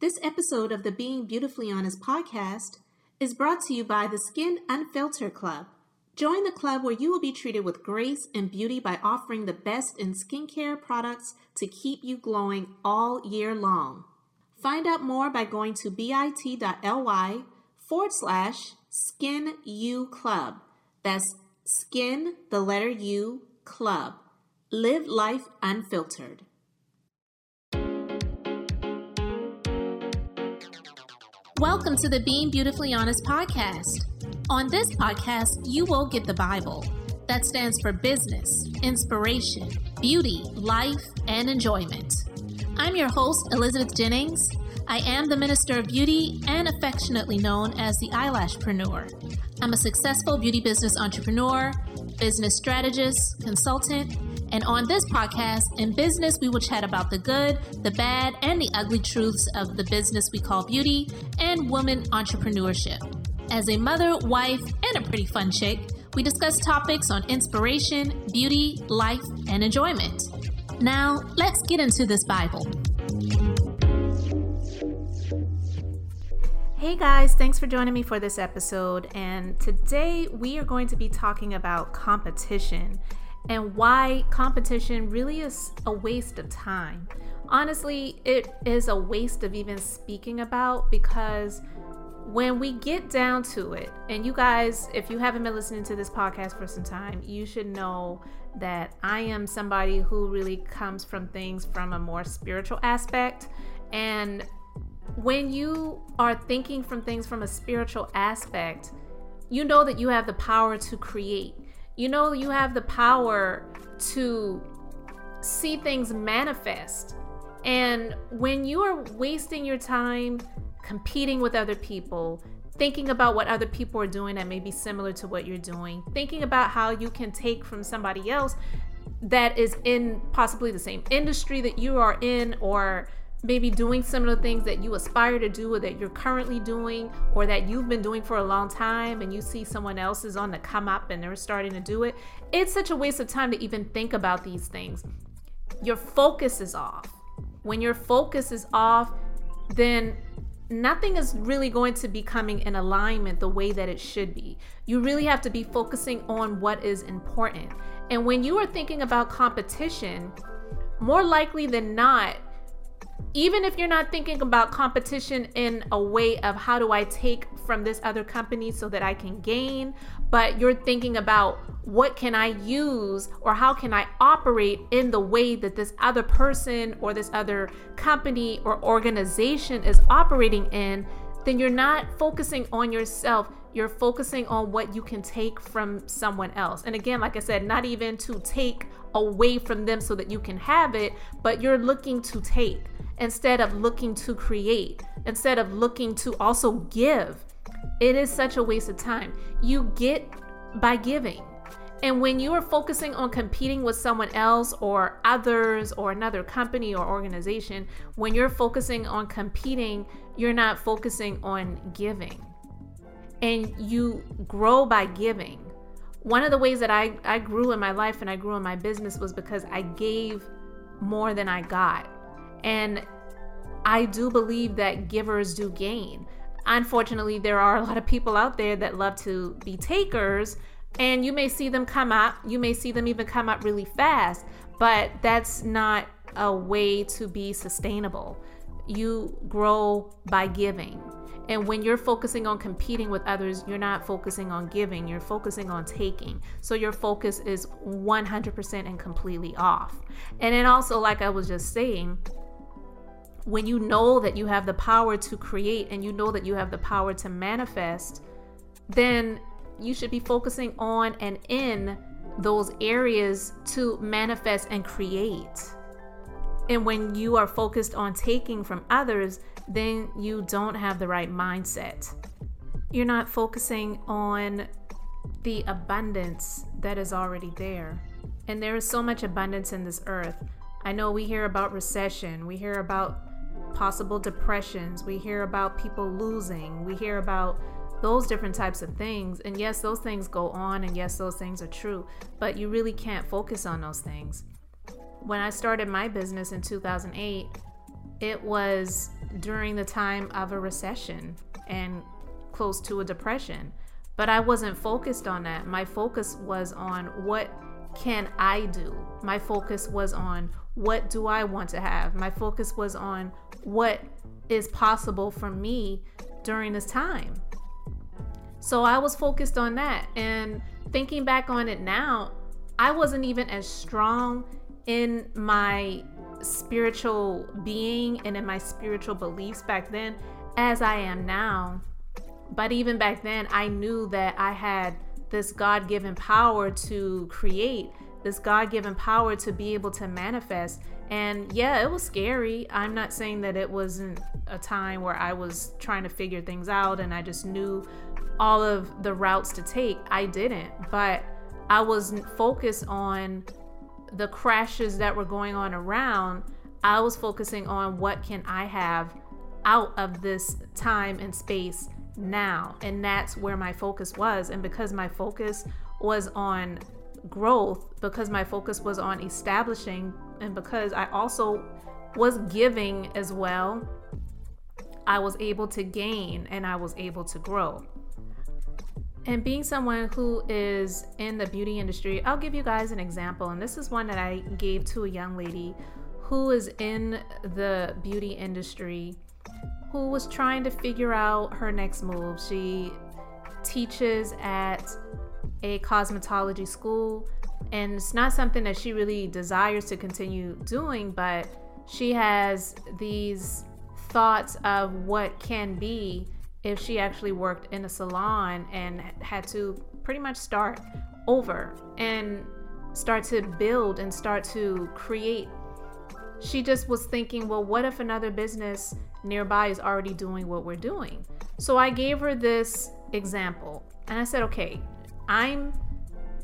This episode of the Being Beautifully Honest podcast is brought to you by the Skin Unfiltered Club. Join the club where you will be treated with grace and beauty by offering the best in skincare products to keep you glowing all year long. Find out more by going to bit.ly forward slash skin u club. That's skin, the letter U, club. Live life unfiltered. Welcome to the Being Beautifully Honest podcast. On this podcast, you will get the Bible. That stands for business, inspiration, beauty, life, and enjoyment. I'm your host, Elizabeth Jennings. I am the Minister of Beauty and affectionately known as the Eyelashpreneur. I'm a successful beauty business entrepreneur, business strategist, consultant, and on this podcast, in business, we will chat about the good, the bad, and the ugly truths of the business we call beauty and woman entrepreneurship. As a mother, wife, and a pretty fun chick, we discuss topics on inspiration, beauty, life, and enjoyment. Now, let's get into this Bible. Hey guys, thanks for joining me for this episode. And today we are going to be talking about competition and why competition really is a waste of time. Honestly, it is a waste of even speaking about because when we get down to it, and you guys, if you haven't been listening to this podcast for some time, you should know that I am somebody who really comes from things from a more spiritual aspect. And when you are thinking from things from a spiritual aspect, you know that you have the power to create. You know you have the power to see things manifest. And when you are wasting your time competing with other people, thinking about what other people are doing that may be similar to what you're doing, thinking about how you can take from somebody else that is in possibly the same industry that you are in or maybe doing similar things that you aspire to do or that you're currently doing or that you've been doing for a long time and you see someone else is on the come up and they're starting to do it, it's such a waste of time to even think about these things. Your focus is off. When your focus is off, then nothing is really going to be coming in alignment the way that it should be. You really have to be focusing on what is important. And when you are thinking about competition, more likely than not, even if you're not thinking about competition in a way of how do I take from this other company so that I can gain, but you're thinking about what can I use or how can I operate in the way that this other person or this other company or organization is operating in, then you're not focusing on yourself. You're focusing on what you can take from someone else. And again, like I said, not even to take away from them so that you can have it, but you're looking to take instead of looking to create, instead of looking to also give. It is such a waste of time. You get by giving. And when you are focusing on competing with someone else or others or another company or organization, when you're focusing on competing, you're not focusing on giving. And you grow by giving. One of the ways that I, I grew in my life and I grew in my business was because I gave more than I got. And I do believe that givers do gain. Unfortunately, there are a lot of people out there that love to be takers, and you may see them come up, you may see them even come up really fast, but that's not a way to be sustainable. You grow by giving. And when you're focusing on competing with others, you're not focusing on giving, you're focusing on taking. So your focus is 100% and completely off. And then also, like I was just saying, when you know that you have the power to create and you know that you have the power to manifest, then you should be focusing on and in those areas to manifest and create. And when you are focused on taking from others, then you don't have the right mindset. You're not focusing on the abundance that is already there. And there is so much abundance in this earth. I know we hear about recession, we hear about possible depressions, we hear about people losing, we hear about those different types of things. And yes, those things go on, and yes, those things are true, but you really can't focus on those things. When I started my business in 2008, it was during the time of a recession and close to a depression. But I wasn't focused on that. My focus was on what can I do? My focus was on what do I want to have? My focus was on what is possible for me during this time. So I was focused on that. And thinking back on it now, I wasn't even as strong in my spiritual being and in my spiritual beliefs back then as I am now. But even back then, I knew that I had this God given power to create, this God given power to be able to manifest. And yeah, it was scary. I'm not saying that it wasn't a time where I was trying to figure things out and I just knew all of the routes to take. I didn't, but I was focused on the crashes that were going on around. I was focusing on what can I have out of this time and space now. And that's where my focus was. And because my focus was on growth, because my focus was on establishing, and because I also was giving as well, I was able to gain and I was able to grow. And being someone who is in the beauty industry, I'll give you guys an example. And this is one that I gave to a young lady who is in the beauty industry who was trying to figure out her next move. She teaches at a cosmetology school, and it's not something that she really desires to continue doing, but she has these thoughts of what can be if she actually worked in a salon and had to pretty much start over and start to build and start to create. She just was thinking, well, what if another business nearby is already doing what we're doing? So I gave her this example and I said, okay, I'm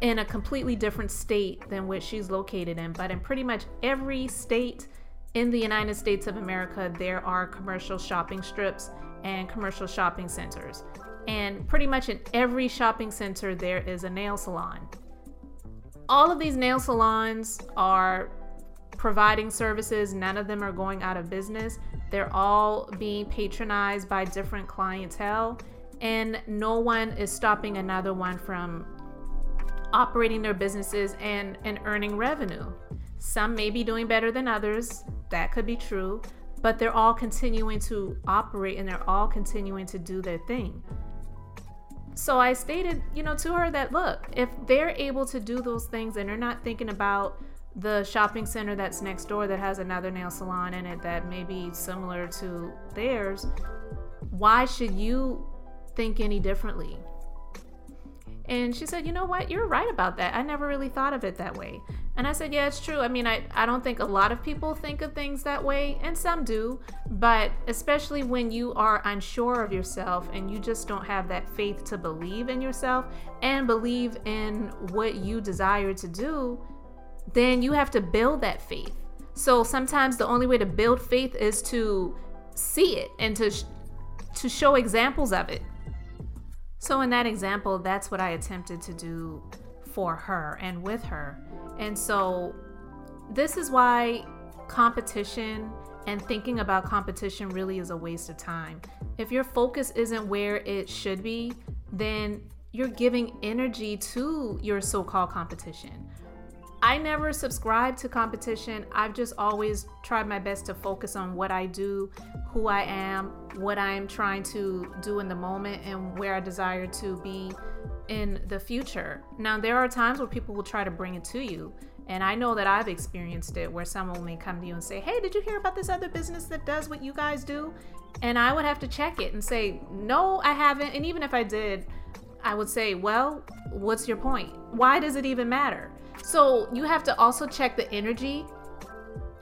in a completely different state than what she's located in, but in pretty much every state in the United States of America, there are commercial shopping strips and commercial shopping centers. And pretty much in every shopping center, there is a nail salon. All of these nail salons are providing services, none of them are going out of business. They're all being patronized by different clientele, and no one is stopping another one from operating their businesses and, and earning revenue. Some may be doing better than others, that could be true, but they're all continuing to operate and they're all continuing to do their thing. So I stated, you know, to her that look, if they're able to do those things and they're not thinking about the shopping center that's next door that has another nail salon in it that may be similar to theirs, why should you think any differently? And she said, You know what? You're right about that. I never really thought of it that way. And I said, Yeah, it's true. I mean, I, I don't think a lot of people think of things that way, and some do, but especially when you are unsure of yourself and you just don't have that faith to believe in yourself and believe in what you desire to do, then you have to build that faith. So sometimes the only way to build faith is to see it and to sh- to show examples of it. So in that example, that's what I attempted to do for her and with her. And so this is why competition and thinking about competition really is a waste of time. If your focus isn't where it should be, then you're giving energy to your so called competition. I never subscribe to competition. I've just always tried my best to focus on what I do, who I am, what I'm trying to do in the moment, and where I desire to be in the future. Now, there are times where people will try to bring it to you. And I know that I've experienced it where someone may come to you and say, Hey, did you hear about this other business that does what you guys do? And I would have to check it and say, No, I haven't. And even if I did, I would say, Well, what's your point? Why does it even matter? So you have to also check the energy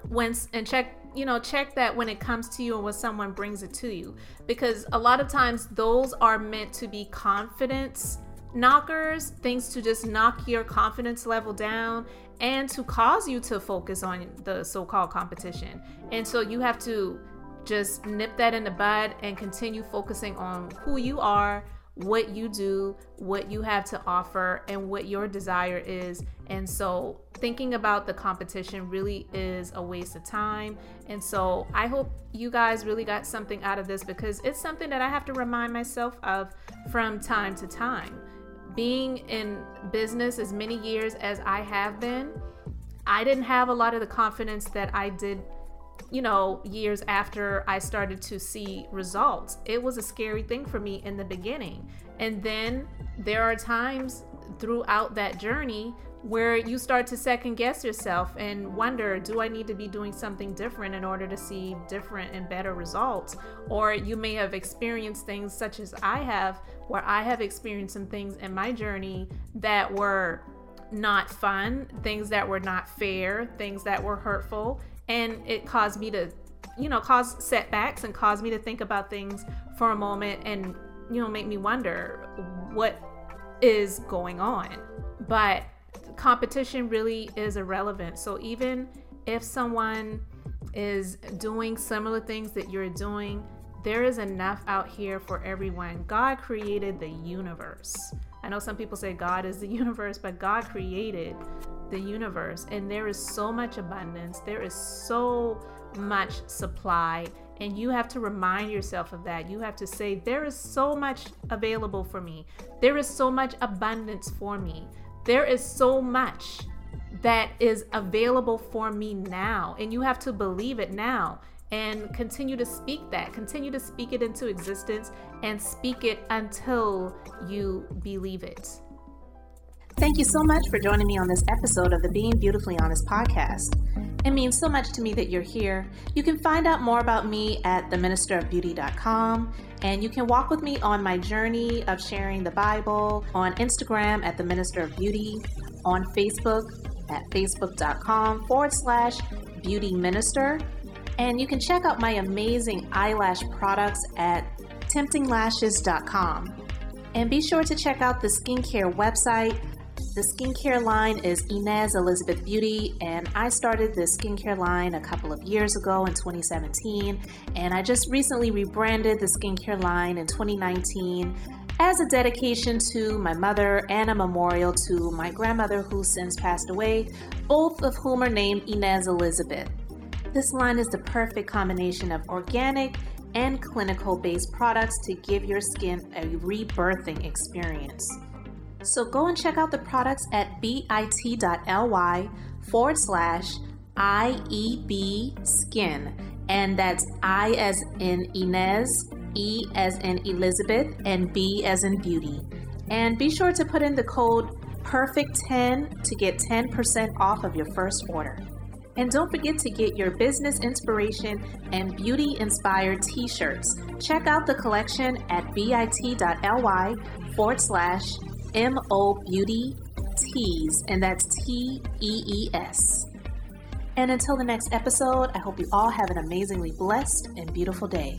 when and check you know check that when it comes to you and when someone brings it to you because a lot of times those are meant to be confidence knockers things to just knock your confidence level down and to cause you to focus on the so-called competition and so you have to just nip that in the bud and continue focusing on who you are what you do, what you have to offer, and what your desire is. And so, thinking about the competition really is a waste of time. And so, I hope you guys really got something out of this because it's something that I have to remind myself of from time to time. Being in business as many years as I have been, I didn't have a lot of the confidence that I did you know, years after I started to see results. It was a scary thing for me in the beginning. And then there are times throughout that journey where you start to second guess yourself and wonder do I need to be doing something different in order to see different and better results? Or you may have experienced things such as I have, where I have experienced some things in my journey that were not fun, things that were not fair, things that were hurtful and it caused me to you know cause setbacks and caused me to think about things for a moment and you know make me wonder what is going on but competition really is irrelevant. So even if someone is doing similar things that you're doing there is enough out here for everyone. God created the universe. I know some people say god is the universe but god created the universe and there is so much abundance. There is so much supply and you have to remind yourself of that. You have to say there is so much available for me. There is so much abundance for me there is so much that is available for me now and you have to believe it now and continue to speak that continue to speak it into existence and speak it until you believe it Thank you so much for joining me on this episode of the Being Beautifully Honest podcast. It means so much to me that you're here. You can find out more about me at theministerofbeauty.com and you can walk with me on my journey of sharing the Bible on Instagram at the Minister of Beauty, on Facebook at facebook.com forward slash beauty minister. And you can check out my amazing eyelash products at temptinglashes.com. And be sure to check out the skincare website the skincare line is Inez Elizabeth Beauty, and I started the skincare line a couple of years ago in 2017, and I just recently rebranded the skincare line in 2019 as a dedication to my mother and a memorial to my grandmother who since passed away, both of whom are named Inez Elizabeth. This line is the perfect combination of organic and clinical based products to give your skin a rebirthing experience. So go and check out the products at bit.ly forward slash IEB skin. And that's I as in Inez, E as in Elizabeth, and B as in beauty. And be sure to put in the code PERFECT10 to get 10% off of your first order. And don't forget to get your business inspiration and beauty inspired t shirts. Check out the collection at bit.ly forward slash M-O Beauty Tees, and that's T-E-E-S. And until the next episode, I hope you all have an amazingly blessed and beautiful day.